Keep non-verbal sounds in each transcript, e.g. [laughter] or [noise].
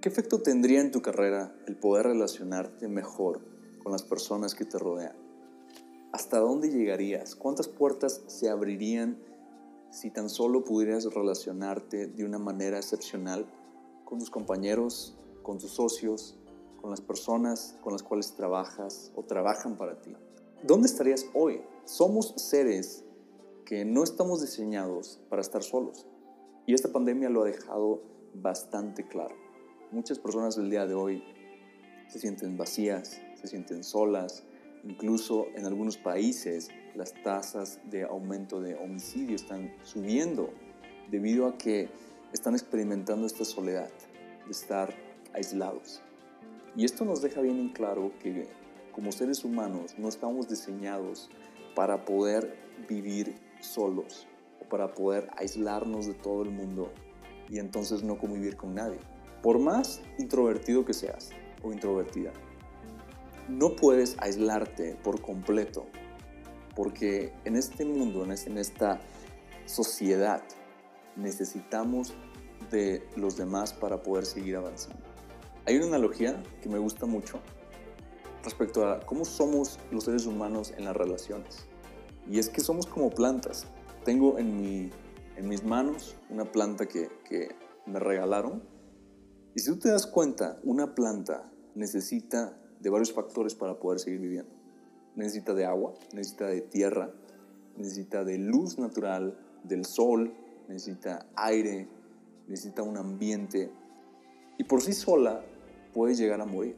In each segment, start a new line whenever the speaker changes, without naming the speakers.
¿Qué efecto tendría en tu carrera el poder relacionarte mejor con las personas que te rodean? ¿Hasta dónde llegarías? ¿Cuántas puertas se abrirían si tan solo pudieras relacionarte de una manera excepcional con tus compañeros, con tus socios, con las personas con las cuales trabajas o trabajan para ti? ¿Dónde estarías hoy? Somos seres que no estamos diseñados para estar solos. Y esta pandemia lo ha dejado bastante claro. Muchas personas del día de hoy se sienten vacías, se sienten solas, incluso en algunos países las tasas de aumento de homicidio están subiendo debido a que están experimentando esta soledad de estar aislados. Y esto nos deja bien en claro que como seres humanos no estamos diseñados para poder vivir solos o para poder aislarnos de todo el mundo y entonces no convivir con nadie. Por más introvertido que seas o introvertida, no puedes aislarte por completo, porque en este mundo, en esta sociedad, necesitamos de los demás para poder seguir avanzando. Hay una analogía que me gusta mucho respecto a cómo somos los seres humanos en las relaciones. Y es que somos como plantas. Tengo en, en mis manos una planta que, que me regalaron y si tú te das cuenta, una planta necesita de varios factores para poder seguir viviendo. Necesita de agua, necesita de tierra, necesita de luz natural, del sol, necesita aire, necesita un ambiente y por sí sola puede llegar a morir.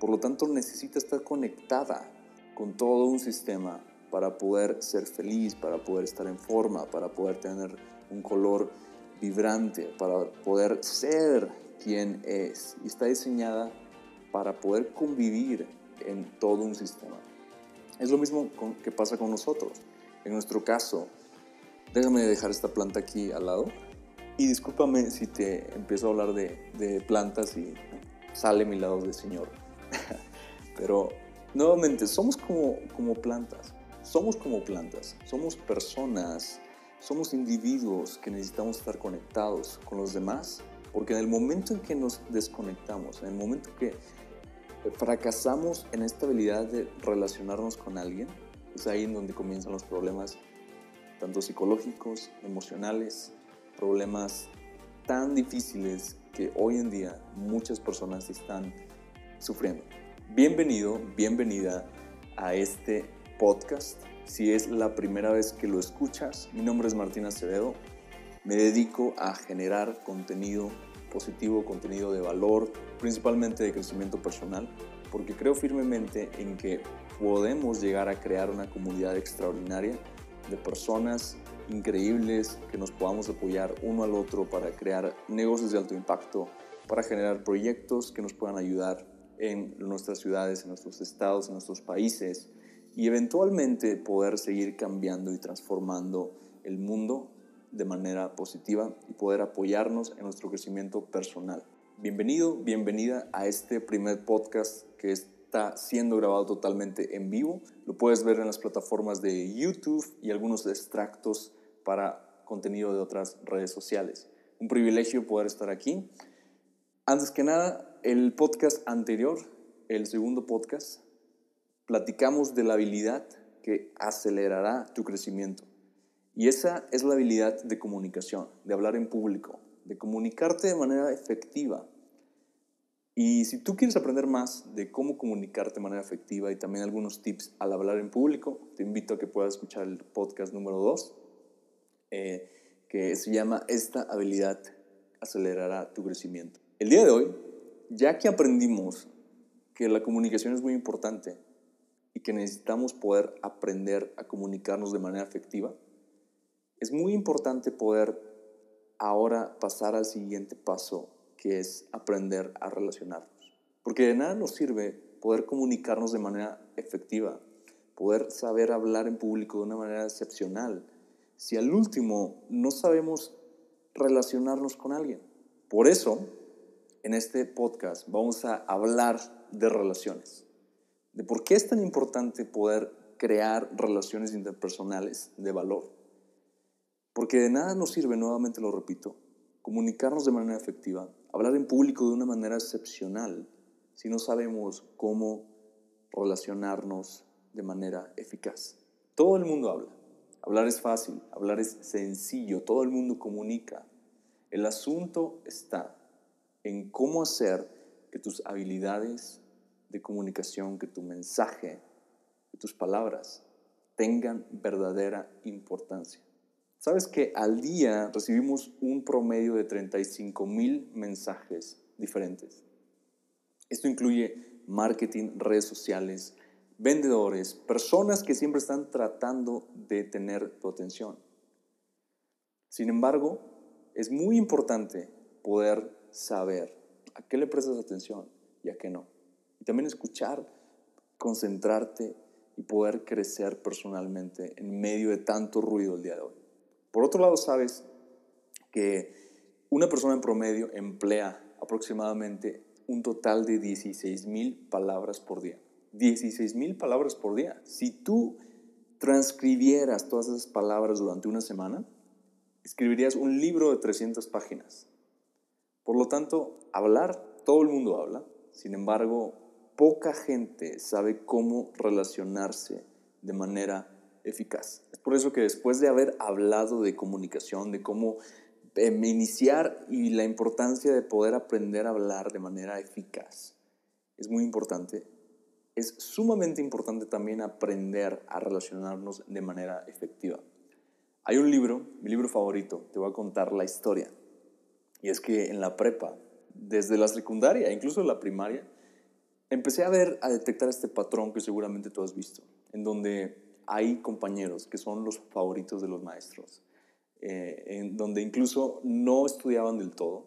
Por lo tanto, necesita estar conectada con todo un sistema para poder ser feliz, para poder estar en forma, para poder tener un color vibrante, para poder ser quién es y está diseñada para poder convivir en todo un sistema. Es lo mismo que pasa con nosotros. En nuestro caso, déjame dejar esta planta aquí al lado y discúlpame si te empiezo a hablar de, plantas y sale mi lado de señor. [laughs] Pero nuevamente, somos como, como plantas. Somos como plantas. Somos personas. Somos individuos que necesitamos estar conectados con los demás porque en el momento en que nos desconectamos, en el momento que fracasamos en esta habilidad de relacionarnos con alguien, es ahí en donde comienzan los problemas, tanto psicológicos, emocionales, problemas tan difíciles que hoy en día muchas personas están sufriendo. Bienvenido, bienvenida a este podcast. Si es la primera vez que lo escuchas, mi nombre es Martín Acevedo me dedico a generar contenido positivo, contenido de valor, principalmente de crecimiento personal, porque creo firmemente en que podemos llegar a crear una comunidad extraordinaria de personas increíbles que nos podamos apoyar uno al otro para crear negocios de alto impacto, para generar proyectos que nos puedan ayudar en nuestras ciudades, en nuestros estados, en nuestros países y eventualmente poder seguir cambiando y transformando el mundo de manera positiva y poder apoyarnos en nuestro crecimiento personal. Bienvenido, bienvenida a este primer podcast que está siendo grabado totalmente en vivo. Lo puedes ver en las plataformas de YouTube y algunos extractos para contenido de otras redes sociales. Un privilegio poder estar aquí. Antes que nada, el podcast anterior, el segundo podcast, platicamos de la habilidad que acelerará tu crecimiento. Y esa es la habilidad de comunicación, de hablar en público, de comunicarte de manera efectiva. Y si tú quieres aprender más de cómo comunicarte de manera efectiva y también algunos tips al hablar en público, te invito a que puedas escuchar el podcast número 2, eh, que se llama Esta habilidad acelerará tu crecimiento. El día de hoy, ya que aprendimos que la comunicación es muy importante y que necesitamos poder aprender a comunicarnos de manera efectiva, es muy importante poder ahora pasar al siguiente paso, que es aprender a relacionarnos. Porque de nada nos sirve poder comunicarnos de manera efectiva, poder saber hablar en público de una manera excepcional, si al último no sabemos relacionarnos con alguien. Por eso, en este podcast vamos a hablar de relaciones, de por qué es tan importante poder crear relaciones interpersonales de valor porque de nada nos sirve, nuevamente lo repito, comunicarnos de manera efectiva hablar en público de una manera excepcional si no sabemos cómo relacionarnos de manera eficaz. Todo el mundo habla. Hablar es fácil, hablar es sencillo, todo el mundo comunica. El asunto está en cómo hacer que tus habilidades de comunicación, que tu mensaje, que tus palabras tengan verdadera importancia. Sabes que al día recibimos un promedio de 35 mil mensajes diferentes. Esto incluye marketing, redes sociales, vendedores, personas que siempre están tratando de tener tu atención. Sin embargo, es muy importante poder saber a qué le prestas atención y a qué no. Y también escuchar, concentrarte y poder crecer personalmente en medio de tanto ruido el día de hoy. Por otro lado, sabes que una persona en promedio emplea aproximadamente un total de 16 mil palabras por día. 16 mil palabras por día. Si tú transcribieras todas esas palabras durante una semana, escribirías un libro de 300 páginas. Por lo tanto, hablar, todo el mundo habla. Sin embargo, poca gente sabe cómo relacionarse de manera eficaz. Es por eso que después de haber hablado de comunicación, de cómo em, iniciar y la importancia de poder aprender a hablar de manera eficaz, es muy importante. Es sumamente importante también aprender a relacionarnos de manera efectiva. Hay un libro, mi libro favorito, te voy a contar la historia. Y es que en la prepa, desde la secundaria, incluso la primaria, empecé a ver, a detectar este patrón que seguramente tú has visto, en donde hay compañeros que son los favoritos de los maestros, eh, en donde incluso no estudiaban del todo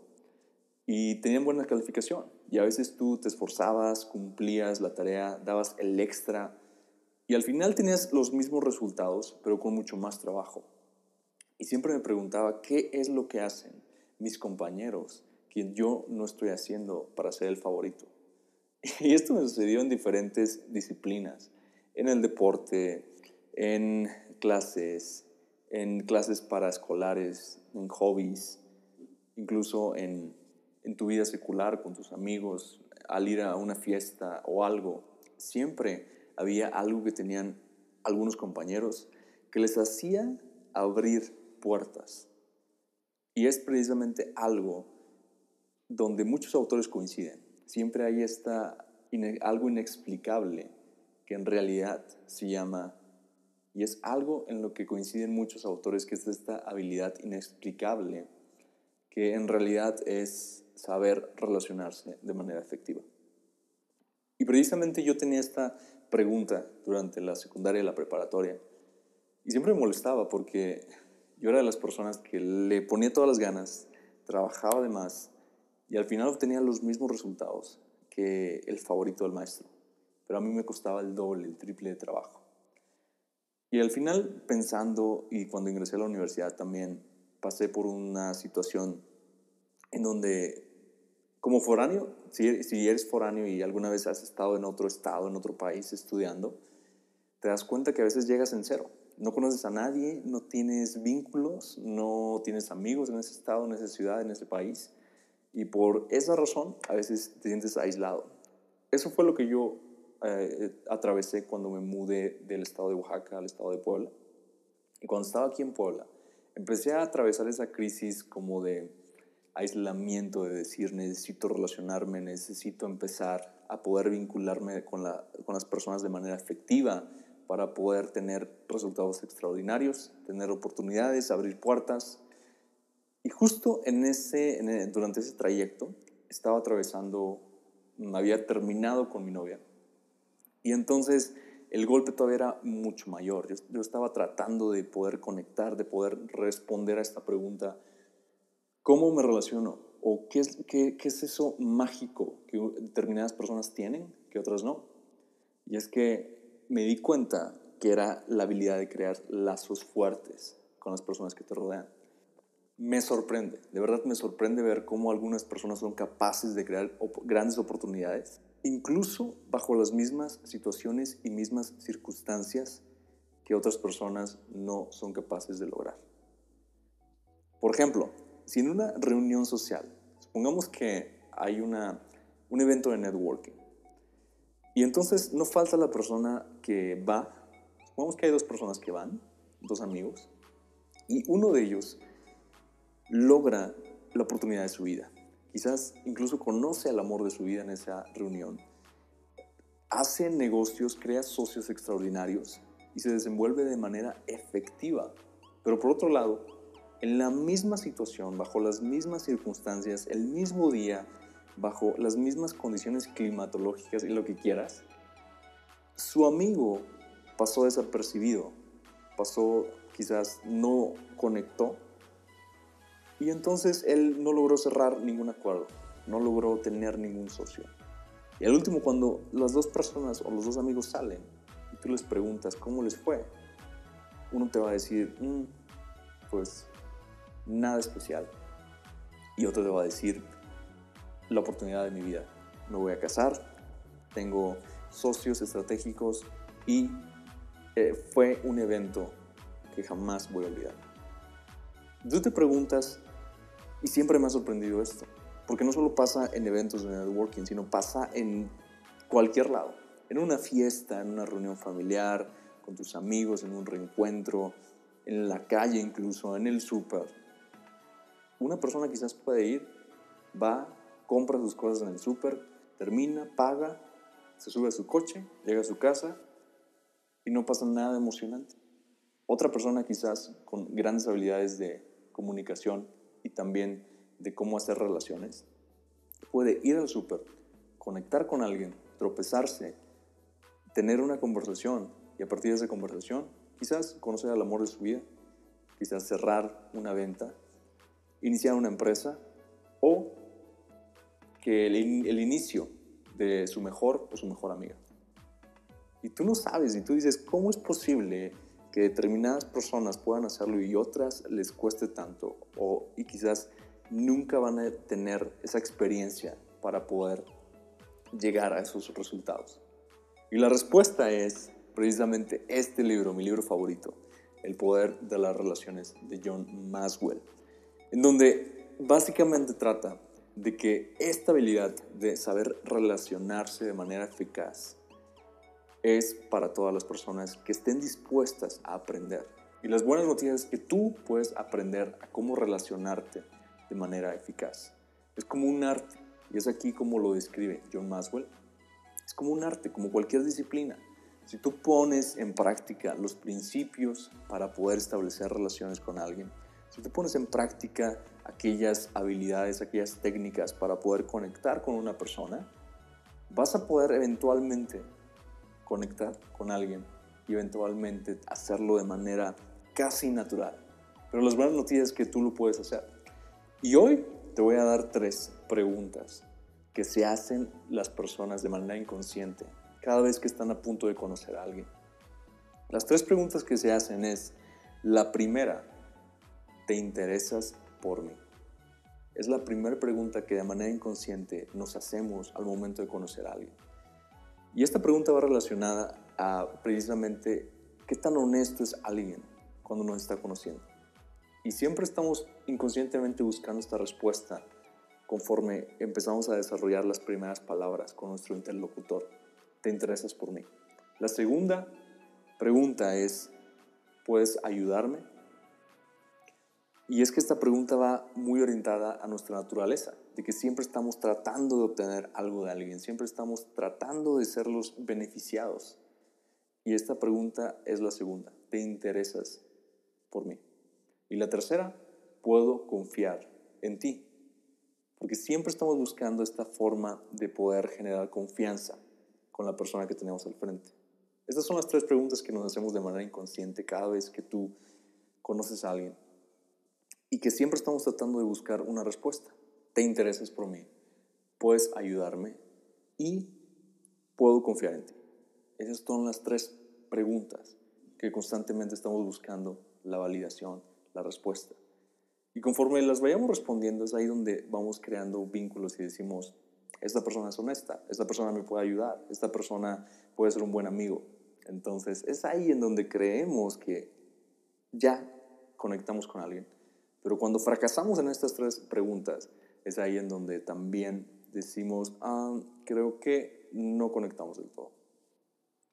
y tenían buena calificación. Y a veces tú te esforzabas, cumplías la tarea, dabas el extra y al final tenías los mismos resultados, pero con mucho más trabajo. Y siempre me preguntaba, ¿qué es lo que hacen mis compañeros que yo no estoy haciendo para ser el favorito? [laughs] Y esto me sucedió en diferentes disciplinas, en el deporte, en clases, en clases paraescolares, en hobbies, incluso en, en tu vida secular con tus amigos, al ir a una fiesta o algo, siempre había algo que tenían algunos compañeros que les hacía abrir puertas. Y es precisamente algo donde muchos autores coinciden. Siempre hay esta, algo inexplicable que en realidad se llama y es algo en lo que coinciden muchos autores, que es esta habilidad inexplicable, que en realidad es saber relacionarse de manera efectiva. Y precisamente yo tenía esta pregunta durante la secundaria y la preparatoria, y siempre me molestaba porque yo era de las personas que le ponía todas las ganas, trabajaba de más, y al final obtenía los mismos resultados que el favorito del maestro. Pero a mí me costaba el doble, el triple de trabajo. Y al final, pensando, y cuando ingresé a la universidad también, pasé por una situación en donde, como foráneo, si, si eres foráneo y alguna vez has estado en otro estado, en otro país estudiando, te das cuenta que a veces llegas en cero. No conoces a nadie, no tienes vínculos, no tienes amigos en ese estado, en esa ciudad, en ese país. Y por esa razón, a veces te sientes aislado. Eso fue lo que yo eh, atravesé cuando me mudé del estado de Oaxaca al estado de Puebla. Y cuando estaba aquí en Puebla, empecé a atravesar esa crisis como de aislamiento, de decir, necesito relacionarme, necesito empezar a poder vincularme con, la, con las personas de manera efectiva para poder tener resultados extraordinarios, tener oportunidades, abrir puertas. Y justo en ese, durante ese trayecto estaba atravesando, había terminado con mi novia y entonces el golpe todavía era mucho mayor. Yo, estaba tratando de poder conectar, de poder responder a esta pregunta, ¿cómo me relaciono? ¿O qué es, eso mágico que determinadas personas tienen que otras no? Y es que me di cuenta que era la habilidad de crear lazos fuertes con las personas que te rodean. Me sorprende, de verdad me sorprende ver cómo algunas personas son capaces de crear grandes oportunidades incluso bajo las mismas situaciones y mismas circunstancias que otras personas no son capaces de lograr. Por ejemplo, si en una reunión social, Pongamos que hay una, un evento de networking. Y entonces no falta la persona que va. Supongamos que hay dos personas que van, dos amigos, y uno de ellos logra la oportunidad de su vida. Quizás incluso conoce al amor de su vida en esa reunión. Hace negocios, crea socios extraordinarios y se desenvuelve de manera efectiva. Pero por otro lado, en la misma situación, bajo las mismas circunstancias, el mismo día, bajo las mismas condiciones climatológicas y lo que quieras, su amigo pasó desapercibido, pasó, quizás no conectó, y entonces él no logró cerrar ningún acuerdo, no logró tener ningún socio. Y al último, cuando las dos personas o los dos amigos salen y tú les preguntas cómo les fue, uno te va a decir, mm, pues nada especial. Y otro te va a decir, la oportunidad de mi vida. Me voy a casar, tengo socios estratégicos y eh, fue un evento que jamás voy a olvidar. Tú te preguntas, y siempre me ha sorprendido esto, porque no solo pasa en eventos de networking, sino pasa en cualquier lado, en una fiesta, en una reunión familiar, con tus amigos, en un reencuentro, en la calle incluso, en el súper. Una persona quizás puede ir, va, compra sus cosas en el súper, termina, paga, se sube a su coche, llega a su casa y no pasa nada emocionante. Otra persona quizás con grandes habilidades de comunicación y también de cómo hacer relaciones, puede ir al súper, conectar con alguien, tropezarse, tener una conversación y a partir de esa conversación quizás conocer al amor de su vida, quizás cerrar una venta, iniciar una empresa o que el, el inicio de su mejor o su mejor amiga. Y tú no sabes, y tú dices, ¿cómo es posible que determinadas personas puedan hacerlo y otras les cueste tanto? O, y quizás nunca van a tener esa experiencia para poder llegar a esos resultados. Y la respuesta es precisamente este libro, mi libro favorito, El poder de las relaciones de John Maswell, en donde básicamente trata de que esta habilidad de saber relacionarse de manera eficaz es para todas las personas que estén dispuestas a aprender. Y las buenas noticias es que tú puedes aprender a cómo relacionarte de manera eficaz. Es como un arte, y es aquí como lo describe John Maswell. Es como un arte, como cualquier disciplina. Si tú pones en práctica los principios para poder establecer relaciones con alguien, si tú pones en práctica aquellas habilidades, aquellas técnicas para poder conectar con una persona, vas a poder eventualmente conectar con alguien y eventualmente hacerlo de manera casi natural. Pero las buenas noticias es que tú lo puedes hacer. Y hoy te voy a dar tres preguntas que se hacen las personas de manera inconsciente cada vez que están a punto de conocer a alguien. Las tres preguntas que se hacen es, la primera, ¿te interesas por mí? Es la primera pregunta que de manera inconsciente nos hacemos al momento de conocer a alguien. Y esta pregunta va relacionada a precisamente qué tan honesto es alguien cuando nos está conociendo. Y siempre estamos inconscientemente buscando esta respuesta conforme empezamos a desarrollar las primeras palabras con nuestro interlocutor te interesas por mí. La segunda pregunta es, ¿puedes ayudarme? Y es que esta pregunta va muy orientada a nuestra naturaleza, de que siempre estamos tratando de obtener algo de alguien, siempre estamos tratando de ser los beneficiados. Y esta pregunta es la segunda, ¿te interesas por mí? Y la tercera, ¿puedo confiar en ti? Porque siempre estamos buscando esta forma de poder generar confianza con la persona que tenemos al frente? Estas son las tres preguntas que nos hacemos de manera inconsciente cada vez que tú conoces a alguien y que siempre estamos tratando de buscar una respuesta. ¿Te interesas por mí? ¿Puedes ayudarme? Y puedo confiar en ti. Esas son las tres preguntas que constantemente estamos buscando la validación, la respuesta. Y conforme las vayamos respondiendo es ahí donde vamos creando vínculos y decimos, esta persona es honesta, esta persona me puede ayudar, esta persona puede ser un buen amigo. Entonces es ahí en donde creemos que ya conectamos con alguien. Pero cuando fracasamos en estas tres preguntas, es ahí en donde también decimos, ah, creo que no conectamos del todo.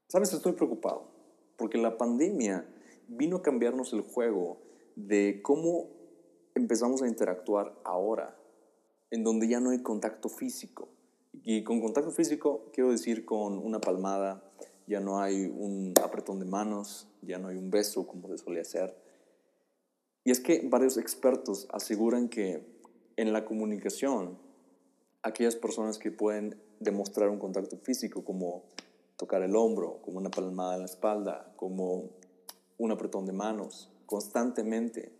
Sabes, estoy preocupado, porque la pandemia vino a cambiarnos el juego de cómo empezamos a interactuar ahora, en donde ya no hay contacto físico. Y con contacto físico quiero decir con una palmada, ya no hay un apretón de manos, ya no hay un beso como se solía hacer. Y es que varios expertos aseguran que en la comunicación, aquellas personas que pueden demostrar un contacto físico como tocar el hombro, como una palmada en la espalda, como un apretón de manos, constantemente,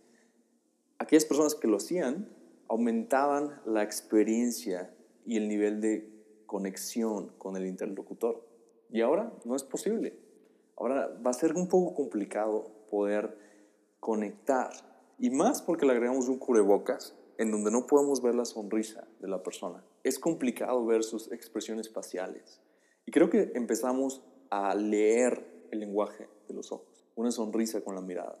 aquellas personas que lo hacían aumentaban la experiencia y el nivel de conexión con el interlocutor. Y ahora no es posible. Ahora va a ser un poco complicado poder conectar. Y más porque le agregamos un cubrebocas en donde no podemos ver la sonrisa de la persona. Es complicado ver sus expresiones faciales. Y creo que empezamos a leer el lenguaje de los ojos, una sonrisa con la mirada.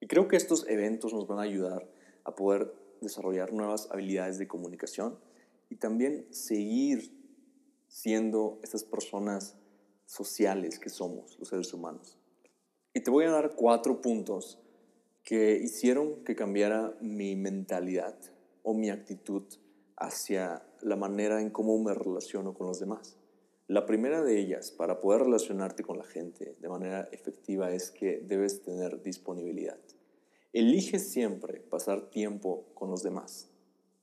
Y creo que estos eventos nos van a ayudar a poder desarrollar nuevas habilidades de comunicación y también seguir siendo estas personas sociales que somos los seres humanos. Y te voy a dar cuatro puntos que hicieron que cambiara mi mentalidad o mi actitud hacia la manera en cómo me relaciono con los demás. La primera de ellas, para poder relacionarte con la gente de manera efectiva, es que debes tener disponibilidad. Elige siempre pasar tiempo con los demás.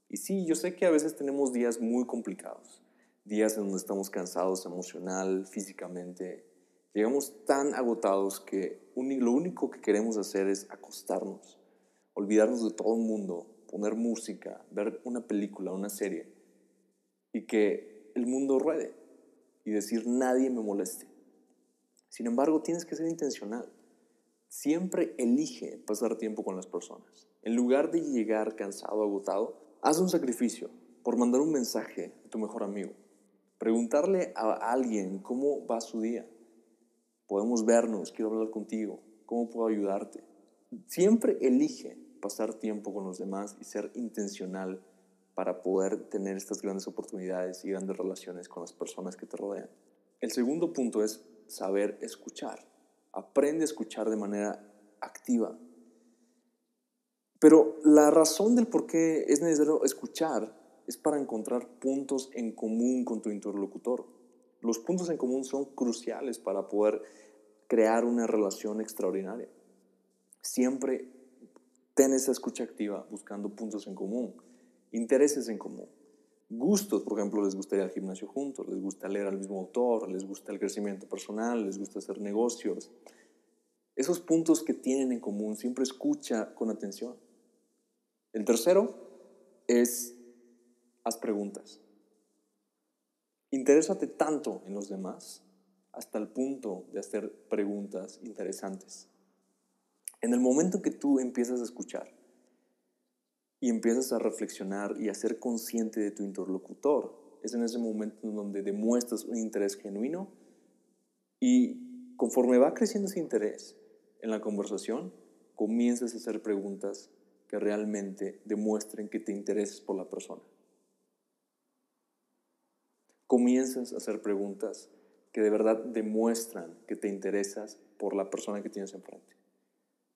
Y sí, yo sé que a veces tenemos días muy complicados, días en donde estamos cansados emocional, físicamente. Llegamos tan agotados que lo único que queremos hacer es acostarnos, olvidarnos de todo el mundo, poner música, ver una película, una serie y que el mundo ruede y decir nadie me moleste. Sin embargo, tienes que ser intencional. Siempre elige pasar tiempo con las personas. En lugar de llegar cansado, agotado, haz un sacrificio por mandar un mensaje a tu mejor amigo. Preguntarle a alguien cómo va su día. Podemos vernos, quiero hablar contigo, cómo puedo ayudarte. Siempre elige pasar tiempo con los demás y ser intencional para poder tener estas grandes oportunidades y grandes relaciones con las personas que te rodean. El segundo punto es saber escuchar. Aprende a escuchar de manera activa. Pero la razón del por qué es necesario escuchar es para encontrar puntos en común con tu interlocutor. Los puntos en común son cruciales para poder crear una relación extraordinaria. Siempre ten esa escucha activa buscando puntos en común, intereses en común. Gustos, por ejemplo, les gusta ir al gimnasio juntos, les gusta leer al mismo autor, les gusta el crecimiento personal, les gusta hacer negocios. Esos puntos que tienen en común, siempre escucha con atención. El tercero es, haz preguntas. Interésate tanto en los demás hasta el punto de hacer preguntas interesantes. En el momento que tú empiezas a escuchar, y empiezas a reflexionar y a ser consciente de tu interlocutor. Es en ese momento en donde demuestras un interés genuino y conforme va creciendo ese interés en la conversación, comienzas a hacer preguntas que realmente demuestren que te intereses por la persona. Comienzas a hacer preguntas que de verdad demuestran que te interesas por la persona que tienes enfrente.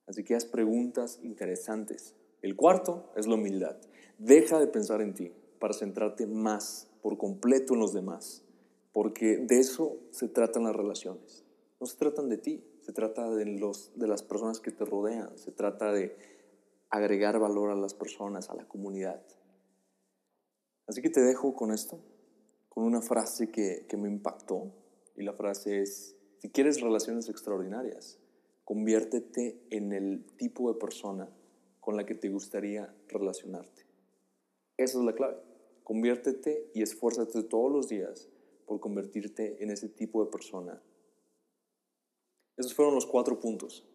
Así que haz preguntas interesantes el cuarto es la humildad. Deja de pensar en ti para centrarte más por completo en los demás, porque de eso se tratan las relaciones. No se tratan de ti, se trata de, los, de las personas que te rodean, se trata de agregar valor a las personas, a la comunidad. Así que te dejo con esto, con una frase que, me impactó, y la frase es, si quieres relaciones extraordinarias, conviértete en el tipo de persona con la que te gustaría relacionarte. Esa es la clave. Conviértete y esfuérzate todos los días por convertirte en ese tipo de persona. Esos fueron los cuatro puntos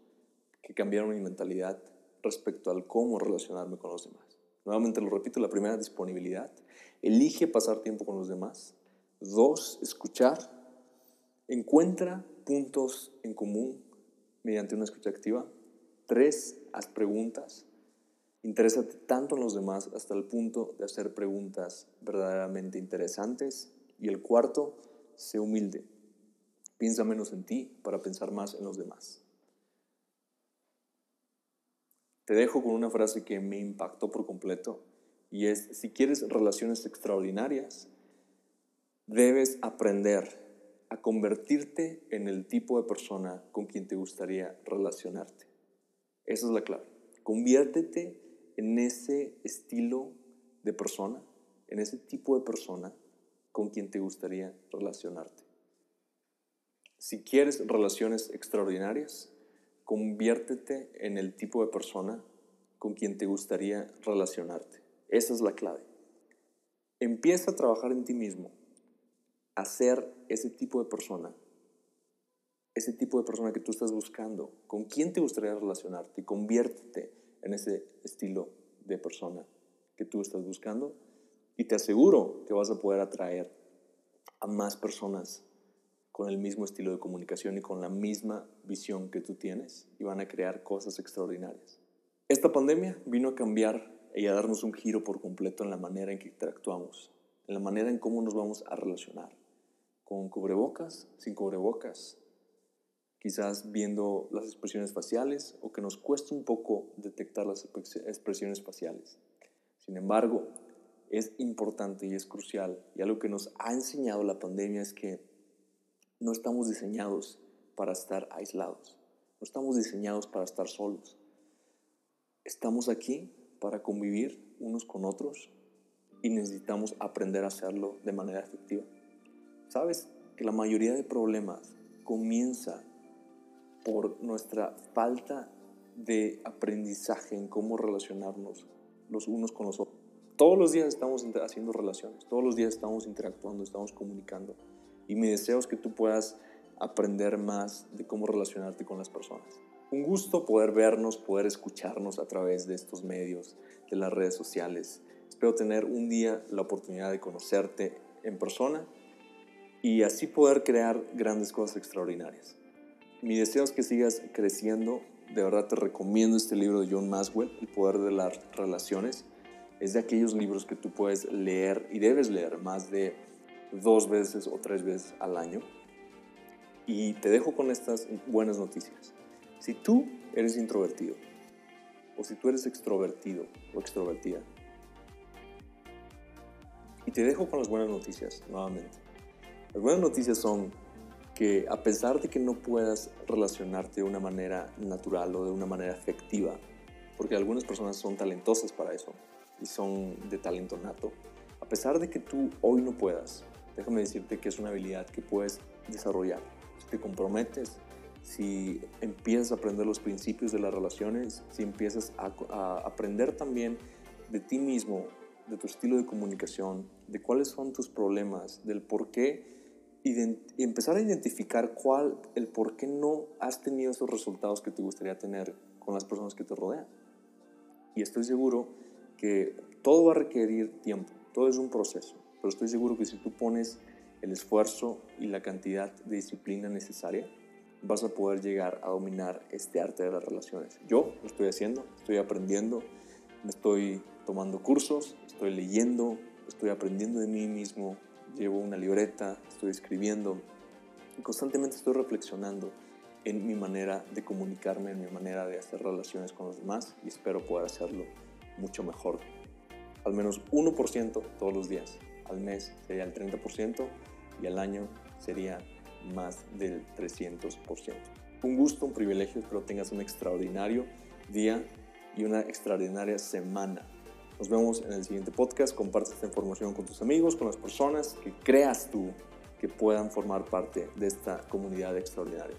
que cambiaron mi mentalidad respecto al cómo relacionarme con los demás. Nuevamente lo repito, la primera, disponibilidad. Elige pasar tiempo con los demás. Dos, escuchar. Encuentra puntos en común mediante una escucha activa. Tres, haz preguntas. Interésate tanto en los demás hasta el punto de hacer preguntas verdaderamente interesantes. Y el cuarto, sé humilde. Piensa menos en ti para pensar más en los demás. Te dejo con una frase que me impactó por completo y es, si quieres relaciones extraordinarias, debes aprender a convertirte en el tipo de persona con quien te gustaría relacionarte. Esa es la clave. Conviértete en ese estilo de persona, en ese tipo de persona con quien te gustaría relacionarte. Si quieres relaciones extraordinarias, conviértete en el tipo de persona con quien te gustaría relacionarte. Esa es la clave. Empieza a trabajar en ti mismo, a ser ese tipo de persona, ese tipo de persona que tú estás buscando, con quién te gustaría relacionarte conviértete en ese estilo de persona que tú estás buscando y te aseguro que vas a poder atraer a más personas con el mismo estilo de comunicación y con la misma visión que tú tienes y van a crear cosas extraordinarias. Esta pandemia vino a cambiar y a darnos un giro por completo en la manera en que interactuamos, en la manera en cómo nos vamos a relacionar, con cubrebocas, sin cubrebocas, quizás viendo las expresiones faciales o que nos cuesta un poco detectar las expresiones faciales. Sin embargo, es importante y es crucial y algo que nos ha enseñado la pandemia es que no estamos diseñados para estar aislados. No estamos diseñados para estar solos. Estamos aquí para convivir unos con otros y necesitamos aprender a hacerlo de manera efectiva. Sabes que la mayoría de problemas comienza por nuestra falta de aprendizaje en cómo relacionarnos los unos con los otros. Todos los días estamos haciendo relaciones, todos los días estamos interactuando, estamos comunicando. Y mi deseo es que tú puedas aprender más de cómo relacionarte con las personas. Un gusto poder vernos, poder escucharnos a través de estos medios, de las redes sociales. Espero tener un día la oportunidad de conocerte en persona y así poder crear grandes cosas extraordinarias. Mi deseo es que sigas creciendo. De verdad te recomiendo este libro de John Maswell, El poder de las relaciones. Es de aquellos libros que tú puedes leer y debes leer más de dos veces o tres veces al año. Y te dejo con estas buenas noticias. Si tú eres introvertido o si tú eres extrovertido o extrovertida, y te dejo con las buenas noticias nuevamente. Las buenas noticias son que a pesar de que no puedas relacionarte de una manera natural o de una manera efectiva, porque algunas personas son talentosas para eso y son de talento nato, a pesar de que tú hoy no puedas, déjame decirte que es una habilidad que puedes desarrollar. Si te comprometes, si empiezas a aprender los principios de las relaciones, si empiezas a, aprender también de ti mismo, de tu estilo de comunicación, de cuáles son tus problemas, del por qué, y empezar a identificar cuál, el por qué no has tenido esos resultados que te gustaría tener con las personas que te rodean. Y estoy seguro que todo va a requerir tiempo, todo es un proceso pero estoy seguro que si tú pones el esfuerzo y la cantidad de disciplina necesaria, vas a poder llegar a dominar este arte de las relaciones. Yo lo estoy haciendo, estoy aprendiendo, me estoy tomando cursos, estoy leyendo, estoy aprendiendo de mí mismo, llevo una libreta, estoy escribiendo y constantemente estoy reflexionando en mi manera de comunicarme, en mi manera de hacer relaciones con los demás y espero poder hacerlo mucho mejor, al menos 1% todos los días al mes sería el 30% y al año sería más del 300%. Un gusto, un privilegio, espero tengas un extraordinario día y una extraordinaria semana. Nos vemos en el siguiente podcast. Comparte esta información con tus amigos, con las personas que creas tú que puedan formar parte de esta comunidad extraordinaria.